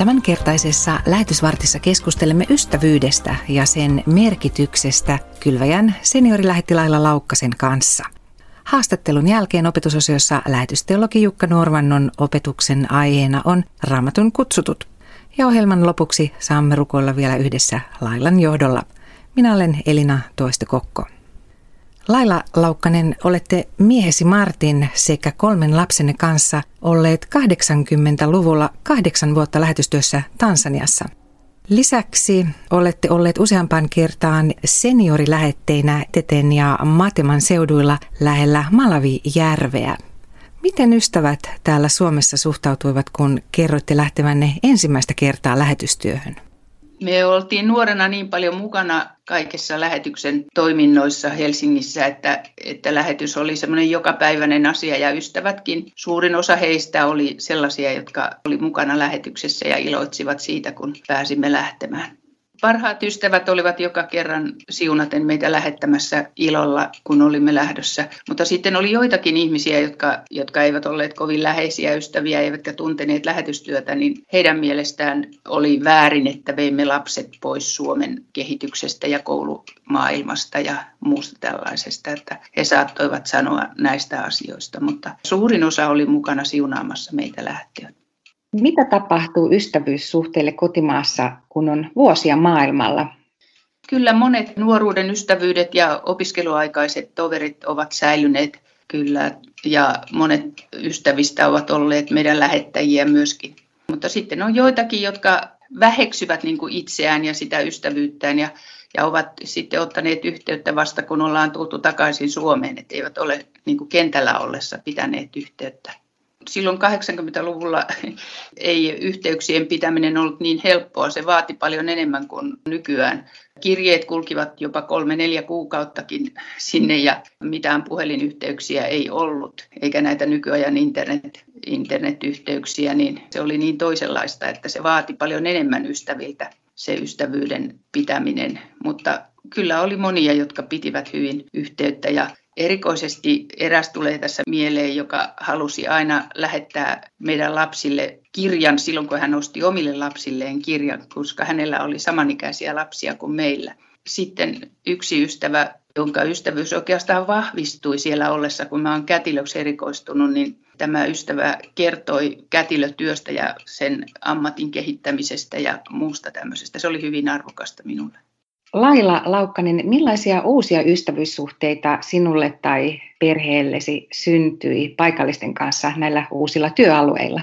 Tämänkertaisessa lähetysvartissa keskustelemme ystävyydestä ja sen merkityksestä Kylväjän seniorilähettilailla Laukkasen kanssa. Haastattelun jälkeen opetusosiossa lähetysteologi Jukka Norvannon opetuksen aiheena on Raamatun kutsutut. Ja ohjelman lopuksi saamme rukoilla vielä yhdessä Lailan johdolla. Minä olen Elina Toiste Kokko. Laila Laukkanen, olette miehesi Martin sekä kolmen lapsenne kanssa olleet 80-luvulla kahdeksan vuotta lähetystyössä Tansaniassa. Lisäksi olette olleet useampaan kertaan seniorilähetteinä Teten ja Mateman seuduilla lähellä Malavi-järveä. Miten ystävät täällä Suomessa suhtautuivat, kun kerroitte lähtevänne ensimmäistä kertaa lähetystyöhön? Me oltiin nuorena niin paljon mukana kaikessa lähetyksen toiminnoissa Helsingissä, että, että lähetys oli semmoinen jokapäiväinen asia ja ystävätkin. Suurin osa heistä oli sellaisia, jotka oli mukana lähetyksessä ja iloitsivat siitä, kun pääsimme lähtemään. Parhaat ystävät olivat joka kerran siunaten meitä lähettämässä ilolla, kun olimme lähdössä. Mutta sitten oli joitakin ihmisiä, jotka, jotka eivät olleet kovin läheisiä ystäviä, eivätkä tunteneet lähetystyötä, niin heidän mielestään oli väärin, että veimme lapset pois Suomen kehityksestä ja koulumaailmasta ja muusta tällaisesta. Että he saattoivat sanoa näistä asioista, mutta suurin osa oli mukana siunaamassa meitä lähtöön. Mitä tapahtuu ystävyyssuhteille kotimaassa, kun on vuosia maailmalla? Kyllä monet nuoruuden ystävyydet ja opiskeluaikaiset toverit ovat säilyneet kyllä ja monet ystävistä ovat olleet meidän lähettäjiä myöskin. Mutta sitten on joitakin, jotka väheksyvät niin kuin itseään ja sitä ystävyyttään ja, ja ovat sitten ottaneet yhteyttä vasta kun ollaan tultu takaisin Suomeen, että eivät ole niin kuin kentällä ollessa pitäneet yhteyttä silloin 80-luvulla ei yhteyksien pitäminen ollut niin helppoa. Se vaati paljon enemmän kuin nykyään. Kirjeet kulkivat jopa kolme-neljä kuukauttakin sinne ja mitään puhelinyhteyksiä ei ollut, eikä näitä nykyajan internet, internetyhteyksiä, niin se oli niin toisenlaista, että se vaati paljon enemmän ystäviltä se ystävyyden pitäminen. Mutta kyllä oli monia, jotka pitivät hyvin yhteyttä ja Erikoisesti eräs tulee tässä mieleen, joka halusi aina lähettää meidän lapsille kirjan silloin, kun hän osti omille lapsilleen kirjan, koska hänellä oli samanikäisiä lapsia kuin meillä. Sitten yksi ystävä, jonka ystävyys oikeastaan vahvistui siellä ollessa, kun mä oon kätilöksi erikoistunut, niin tämä ystävä kertoi kätilötyöstä ja sen ammatin kehittämisestä ja muusta tämmöisestä. Se oli hyvin arvokasta minulle. Laila Laukkanen, millaisia uusia ystävyyssuhteita sinulle tai perheellesi syntyi paikallisten kanssa näillä uusilla työalueilla?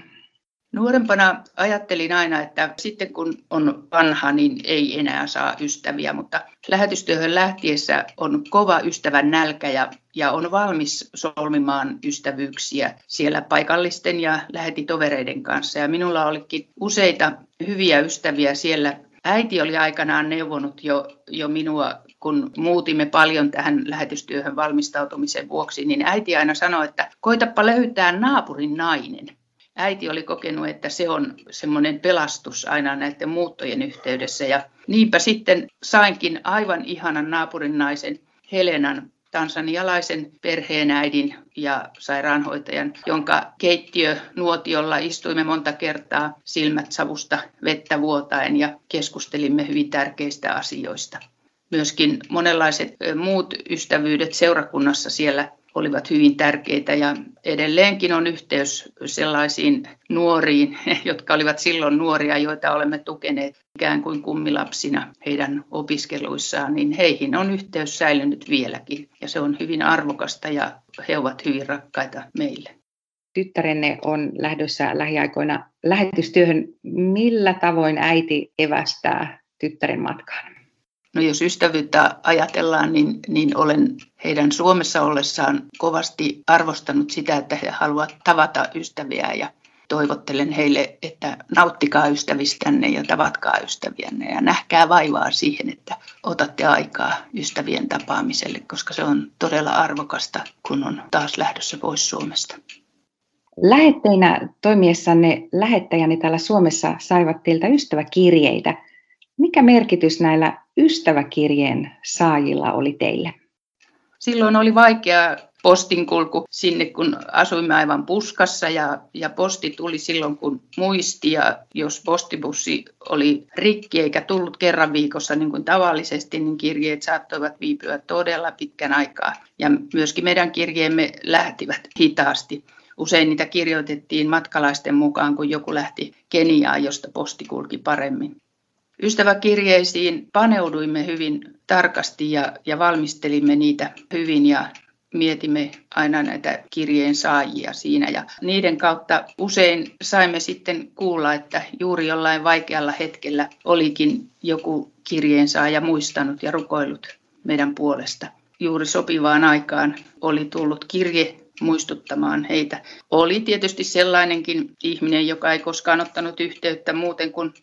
Nuorempana ajattelin aina, että sitten kun on vanha, niin ei enää saa ystäviä, mutta lähetystyöhön lähtiessä on kova ystävän nälkä ja, ja on valmis solmimaan ystävyyksiä siellä paikallisten ja lähetitovereiden kanssa. Ja minulla olikin useita hyviä ystäviä siellä Äiti oli aikanaan neuvonut jo, jo minua, kun muutimme paljon tähän lähetystyöhön valmistautumisen vuoksi, niin äiti aina sanoi, että koitapa löytää naapurin nainen. Äiti oli kokenut, että se on semmoinen pelastus aina näiden muuttojen yhteydessä. Ja niinpä sitten sainkin aivan ihanan naapurin naisen Helenan tansanialaisen perheenäidin ja sairaanhoitajan, jonka keittiö nuotiolla istuimme monta kertaa silmät savusta vettä vuotaen ja keskustelimme hyvin tärkeistä asioista. Myöskin monenlaiset muut ystävyydet seurakunnassa siellä olivat hyvin tärkeitä ja edelleenkin on yhteys sellaisiin nuoriin, jotka olivat silloin nuoria, joita olemme tukeneet ikään kuin kummilapsina heidän opiskeluissaan, niin heihin on yhteys säilynyt vieläkin ja se on hyvin arvokasta ja he ovat hyvin rakkaita meille. Tyttärenne on lähdössä lähiaikoina lähetystyöhön. Millä tavoin äiti evästää tyttären matkaan? No jos ystävyyttä ajatellaan, niin, niin olen heidän Suomessa ollessaan kovasti arvostanut sitä, että he haluavat tavata ystäviä ja toivottelen heille, että nauttikaa ystävistänne ja tavatkaa ystäviänne ja nähkää vaivaa siihen, että otatte aikaa ystävien tapaamiselle, koska se on todella arvokasta, kun on taas lähdössä pois Suomesta. Lähetteinä toimiessanne lähettäjäni täällä Suomessa saivat teiltä ystäväkirjeitä. Mikä merkitys näillä ystäväkirjeen saajilla oli teille? Silloin oli vaikea postinkulku sinne, kun asuimme aivan puskassa ja, ja posti tuli silloin, kun muisti ja jos postibussi oli rikki eikä tullut kerran viikossa niin kuin tavallisesti, niin kirjeet saattoivat viipyä todella pitkän aikaa ja myöskin meidän kirjeemme lähtivät hitaasti. Usein niitä kirjoitettiin matkalaisten mukaan, kun joku lähti Keniaan, josta posti kulki paremmin. Ystäväkirjeisiin paneuduimme hyvin tarkasti ja, ja valmistelimme niitä hyvin ja mietimme aina näitä kirjeen saajia siinä ja niiden kautta usein saimme sitten kuulla, että juuri jollain vaikealla hetkellä olikin joku kirjeen saaja muistanut ja rukoillut meidän puolesta. Juuri sopivaan aikaan oli tullut kirje muistuttamaan heitä. Oli tietysti sellainenkin ihminen, joka ei koskaan ottanut yhteyttä muuten kuin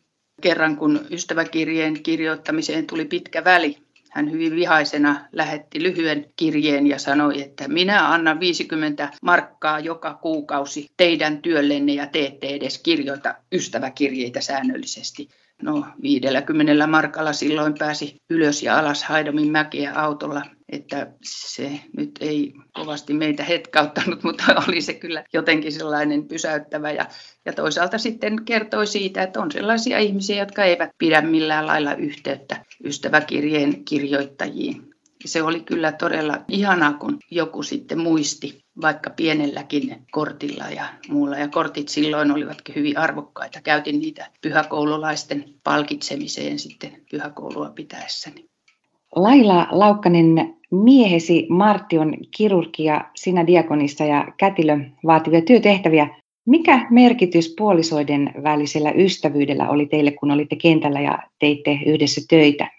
kerran, kun ystäväkirjeen kirjoittamiseen tuli pitkä väli. Hän hyvin vihaisena lähetti lyhyen kirjeen ja sanoi, että minä annan 50 markkaa joka kuukausi teidän työllenne ja te ette edes kirjoita ystäväkirjeitä säännöllisesti. No 50 markalla silloin pääsi ylös ja alas Haidomin mäkeä autolla, että se nyt ei kovasti meitä hetkauttanut, mutta oli se kyllä jotenkin sellainen pysäyttävä. Ja, ja toisaalta sitten kertoi siitä, että on sellaisia ihmisiä, jotka eivät pidä millään lailla yhteyttä ystäväkirjeen kirjoittajiin. Se oli kyllä todella ihanaa, kun joku sitten muisti vaikka pienelläkin kortilla ja muulla. Ja kortit silloin olivatkin hyvin arvokkaita. Käytin niitä pyhäkoululaisten palkitsemiseen sitten pyhäkoulua pitäessäni. Laila Laukkanen, miehesi Martti on kirurgia, sinä diakonissa ja kätilö vaativia työtehtäviä. Mikä merkitys puolisoiden välisellä ystävyydellä oli teille, kun olitte kentällä ja teitte yhdessä töitä?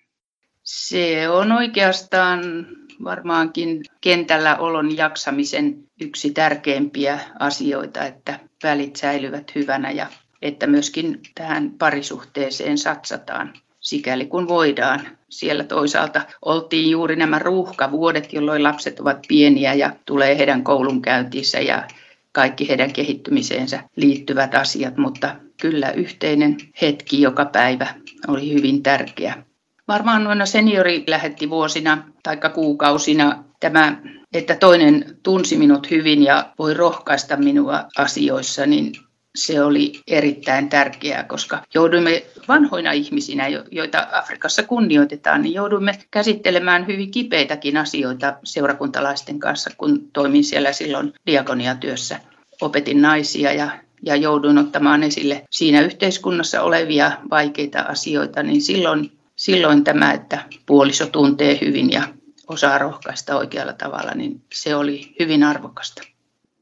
Se on oikeastaan varmaankin kentällä olon jaksamisen yksi tärkeimpiä asioita, että välit säilyvät hyvänä ja että myöskin tähän parisuhteeseen satsataan sikäli kun voidaan. Siellä toisaalta oltiin juuri nämä ruuhkavuodet, jolloin lapset ovat pieniä ja tulee heidän koulunkäyntiinsä ja kaikki heidän kehittymiseensä liittyvät asiat, mutta kyllä yhteinen hetki joka päivä oli hyvin tärkeä. Varmaan noina seniorilähettivuosina tai kuukausina tämä, että toinen tunsi minut hyvin ja voi rohkaista minua asioissa, niin se oli erittäin tärkeää, koska jouduimme vanhoina ihmisinä, joita Afrikassa kunnioitetaan, niin jouduimme käsittelemään hyvin kipeitäkin asioita seurakuntalaisten kanssa, kun toimin siellä silloin diakoniatyössä. Opetin naisia ja, ja jouduin ottamaan esille siinä yhteiskunnassa olevia vaikeita asioita, niin silloin, silloin tämä, että puoliso tuntee hyvin ja osaa rohkaista oikealla tavalla, niin se oli hyvin arvokasta.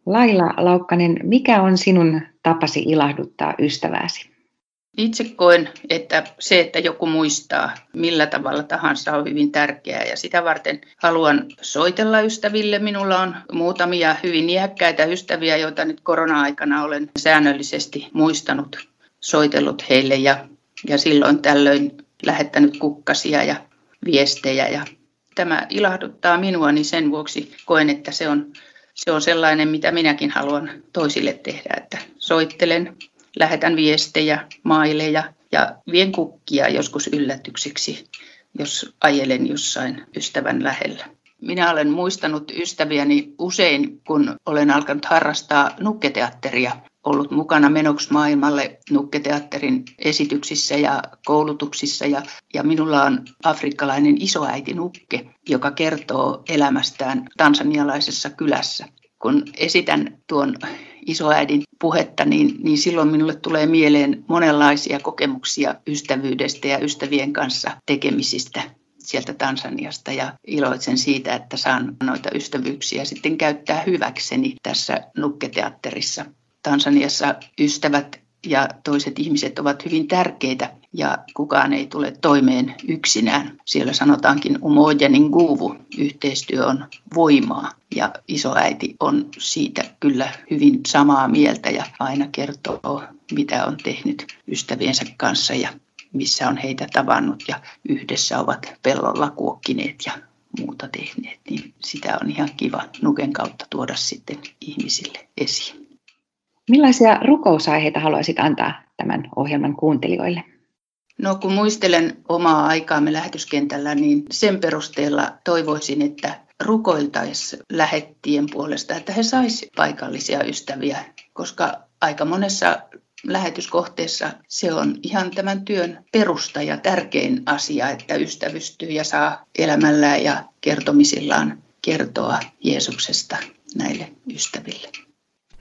Laila Laukkanen, mikä on sinun tapasi ilahduttaa ystävääsi? Itse koen, että se, että joku muistaa millä tavalla tahansa on hyvin tärkeää ja sitä varten haluan soitella ystäville. Minulla on muutamia hyvin iäkkäitä ystäviä, joita nyt korona-aikana olen säännöllisesti muistanut, soitellut heille ja, ja silloin tällöin lähettänyt kukkasia ja viestejä. Ja tämä ilahduttaa minua, niin sen vuoksi koen, että se on se on sellainen, mitä minäkin haluan toisille tehdä, että soittelen, lähetän viestejä, maileja ja vien kukkia joskus yllätyksiksi, jos ajelen jossain ystävän lähellä. Minä olen muistanut ystäviäni usein, kun olen alkanut harrastaa nukketeatteria ollut mukana menoksi maailmalle nukketeatterin esityksissä ja koulutuksissa. Ja, ja minulla on afrikkalainen isoäiti Nukke, joka kertoo elämästään tansanialaisessa kylässä. Kun esitän tuon isoäidin puhetta, niin, niin silloin minulle tulee mieleen monenlaisia kokemuksia ystävyydestä ja ystävien kanssa tekemisistä sieltä Tansaniasta ja iloitsen siitä, että saan noita ystävyyksiä sitten käyttää hyväkseni tässä nukketeatterissa. Tansaniassa ystävät ja toiset ihmiset ovat hyvin tärkeitä ja kukaan ei tule toimeen yksinään. Siellä sanotaankin umoja nguvu, yhteistyö on voimaa ja isoäiti on siitä kyllä hyvin samaa mieltä ja aina kertoo, mitä on tehnyt ystäviensä kanssa ja missä on heitä tavannut ja yhdessä ovat pellolla kuokkineet ja muuta tehneet, niin sitä on ihan kiva Nuken kautta tuoda sitten ihmisille esiin. Millaisia rukousaiheita haluaisit antaa tämän ohjelman kuuntelijoille? No kun muistelen omaa aikaamme lähetyskentällä, niin sen perusteella toivoisin, että rukoiltaisi lähettien puolesta, että he saisivat paikallisia ystäviä, koska aika monessa lähetyskohteessa se on ihan tämän työn perusta ja tärkein asia, että ystävystyy ja saa elämällään ja kertomisillaan kertoa Jeesuksesta näille ystäville.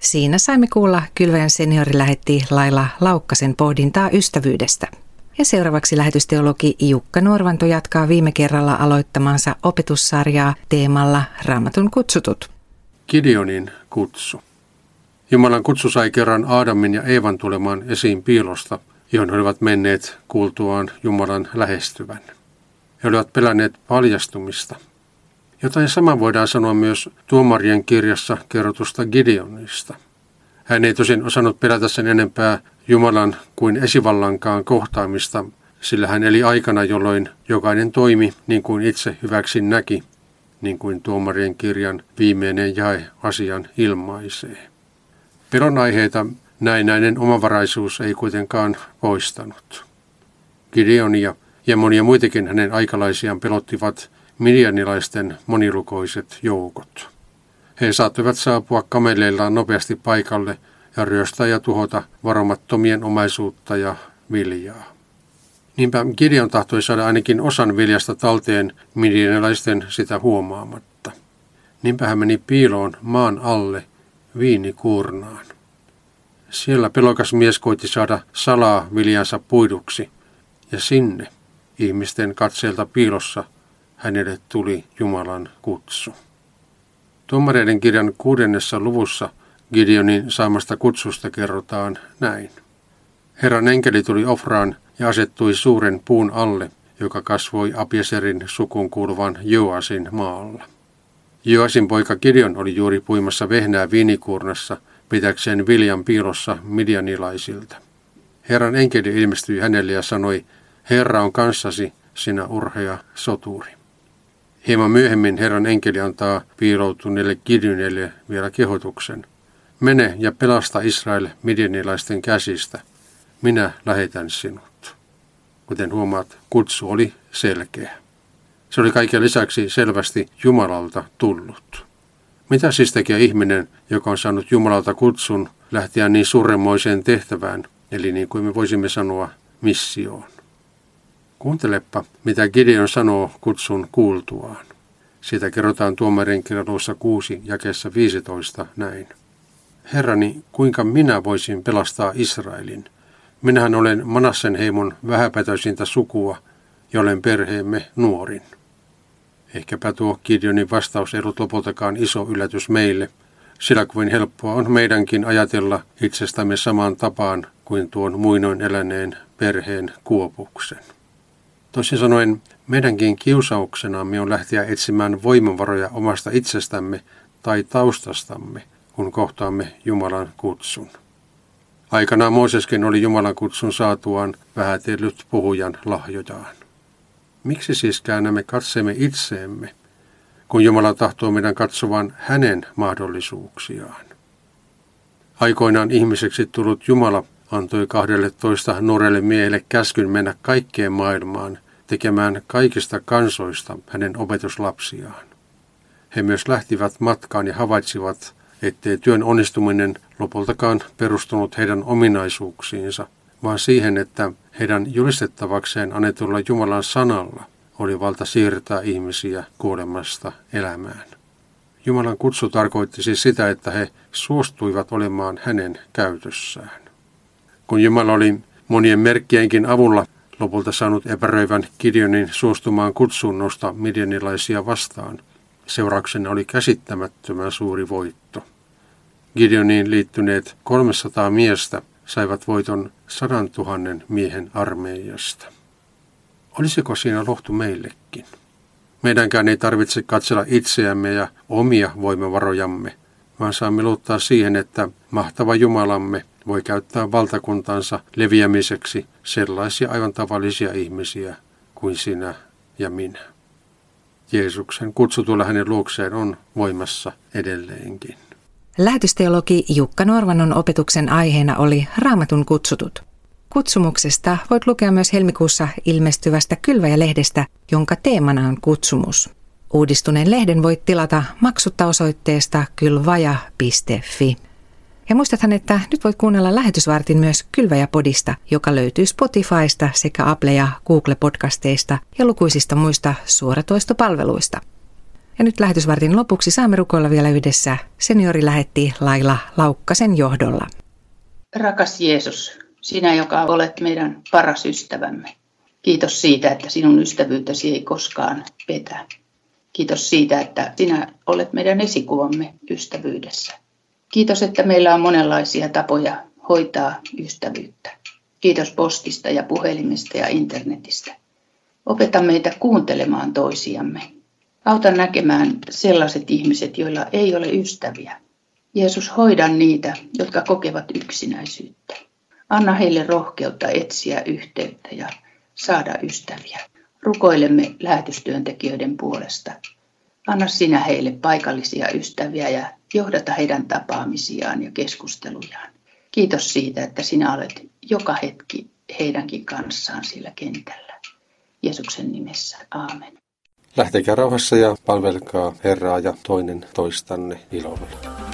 Siinä saimme kuulla Kylväjän seniori lähetti Laila Laukkasen pohdintaa ystävyydestä. Ja seuraavaksi lähetysteologi Jukka Norvanto jatkaa viime kerralla aloittamansa opetussarjaa teemalla Raamatun kutsutut. Gideonin kutsu. Jumalan kutsu sai kerran Aadamin ja Eevan tulemaan esiin piilosta, johon he olivat menneet kuultuaan Jumalan lähestyvän. He olivat pelänneet paljastumista. Jotain sama voidaan sanoa myös tuomarien kirjassa kerrotusta Gideonista. Hän ei tosin osannut pelätä sen enempää Jumalan kuin esivallankaan kohtaamista, sillä hän eli aikana, jolloin jokainen toimi niin kuin itse hyväksi näki, niin kuin tuomarien kirjan viimeinen jae asian ilmaisee. Pelon aiheita näinäinen omavaraisuus ei kuitenkaan poistanut. Gideonia ja monia muitakin hänen aikalaisiaan pelottivat midianilaisten monilukoiset joukot. He saattoivat saapua kameleillaan nopeasti paikalle ja ryöstää ja tuhota varomattomien omaisuutta ja viljaa. Niinpä Gideon tahtoi saada ainakin osan viljasta talteen midianilaisten sitä huomaamatta. Niinpä hän meni piiloon maan alle viinikuurnaan. Siellä pelokas mies koitti saada salaa viljansa puiduksi, ja sinne ihmisten katseelta piilossa hänelle tuli Jumalan kutsu. Tuomareiden kirjan kuudennessa luvussa Gideonin saamasta kutsusta kerrotaan näin. Herran enkeli tuli Ofraan ja asettui suuren puun alle, joka kasvoi Abieserin sukun kuuluvan Joasin maalla. Joasin poika Gideon oli juuri puimassa vehnää viinikuurnassa pitäkseen viljan piilossa midianilaisilta. Herran enkeli ilmestyi hänelle ja sanoi, Herra on kanssasi, sinä urhea soturi. Hieman myöhemmin Herran enkeli antaa piiloutuneelle Gideonille vielä kehotuksen. Mene ja pelasta Israel midianilaisten käsistä. Minä lähetän sinut. Kuten huomaat, kutsu oli selkeä. Se oli kaiken lisäksi selvästi Jumalalta tullut. Mitä siis tekee ihminen, joka on saanut Jumalalta kutsun lähteä niin suuremmoiseen tehtävään, eli niin kuin me voisimme sanoa, missioon? Kuuntelepa, mitä Gideon sanoo kutsun kuultuaan. Siitä kerrotaan tuomarin kirjaluissa 6 jakeessa 15 näin. Herrani, kuinka minä voisin pelastaa Israelin? Minähän olen Manassen heimon vähäpätöisintä sukua, jolen perheemme nuorin. Ehkäpä tuo Gideonin vastaus ei ollut lopultakaan iso yllätys meille, sillä kuin helppoa on meidänkin ajatella itsestämme samaan tapaan kuin tuon muinoin eläneen perheen kuopuksen. Toisin sanoen, meidänkin kiusauksenamme on lähteä etsimään voimavaroja omasta itsestämme tai taustastamme, kun kohtaamme Jumalan kutsun. Aikanaan Mooseskin oli Jumalan kutsun saatuaan vähätellyt puhujan lahjojaan. Miksi siis käännämme katseemme itseemme, kun Jumala tahtoo meidän katsovan hänen mahdollisuuksiaan? Aikoinaan ihmiseksi tullut Jumala antoi kahdelle toista nuorelle miehelle käskyn mennä kaikkeen maailmaan tekemään kaikista kansoista hänen opetuslapsiaan. He myös lähtivät matkaan ja havaitsivat, ettei työn onnistuminen lopultakaan perustunut heidän ominaisuuksiinsa, vaan siihen, että heidän julistettavakseen annetulla Jumalan sanalla oli valta siirtää ihmisiä kuolemasta elämään. Jumalan kutsu tarkoitti siis sitä, että he suostuivat olemaan hänen käytössään. Kun Jumala oli monien merkkienkin avulla lopulta saanut epäröivän Gideonin suostumaan kutsuun nostaa midianilaisia vastaan, seurauksena oli käsittämättömän suuri voitto. Gideoniin liittyneet 300 miestä saivat voiton sadan tuhannen miehen armeijasta. Olisiko siinä lohtu meillekin? Meidänkään ei tarvitse katsella itseämme ja omia voimavarojamme, vaan saamme luottaa siihen, että mahtava Jumalamme voi käyttää valtakuntansa leviämiseksi sellaisia aivan tavallisia ihmisiä kuin sinä ja minä. Jeesuksen kutsu tulla hänen luokseen on voimassa edelleenkin. Lähetysteologi Jukka Norvannon opetuksen aiheena oli Raamatun kutsutut. Kutsumuksesta voit lukea myös helmikuussa ilmestyvästä Kylväjä-lehdestä, jonka teemana on kutsumus. Uudistuneen lehden voit tilata maksutta osoitteesta kylvaja.fi. Ja muistathan, että nyt voit kuunnella lähetysvartin myös Kylväjä-podista, joka löytyy Spotifysta sekä Apple- ja Google-podcasteista ja lukuisista muista suoratoistopalveluista. Ja nyt lähetysvartin lopuksi saamme rukoilla vielä yhdessä. Seniori lähetti Laila Laukkasen johdolla. Rakas Jeesus, sinä, joka olet meidän paras ystävämme. Kiitos siitä, että sinun ystävyytesi ei koskaan petä. Kiitos siitä, että sinä olet meidän esikuvamme ystävyydessä. Kiitos, että meillä on monenlaisia tapoja hoitaa ystävyyttä. Kiitos postista ja puhelimesta ja internetistä. Opeta meitä kuuntelemaan toisiamme. Auta näkemään sellaiset ihmiset, joilla ei ole ystäviä. Jeesus, hoida niitä, jotka kokevat yksinäisyyttä. Anna heille rohkeutta etsiä yhteyttä ja saada ystäviä. Rukoilemme lähetystyöntekijöiden puolesta. Anna sinä heille paikallisia ystäviä ja johdata heidän tapaamisiaan ja keskustelujaan. Kiitos siitä, että sinä olet joka hetki heidänkin kanssaan sillä kentällä. Jeesuksen nimessä, aamen. Lähtekää rauhassa ja palvelkaa Herraa ja toinen toistanne ilolla.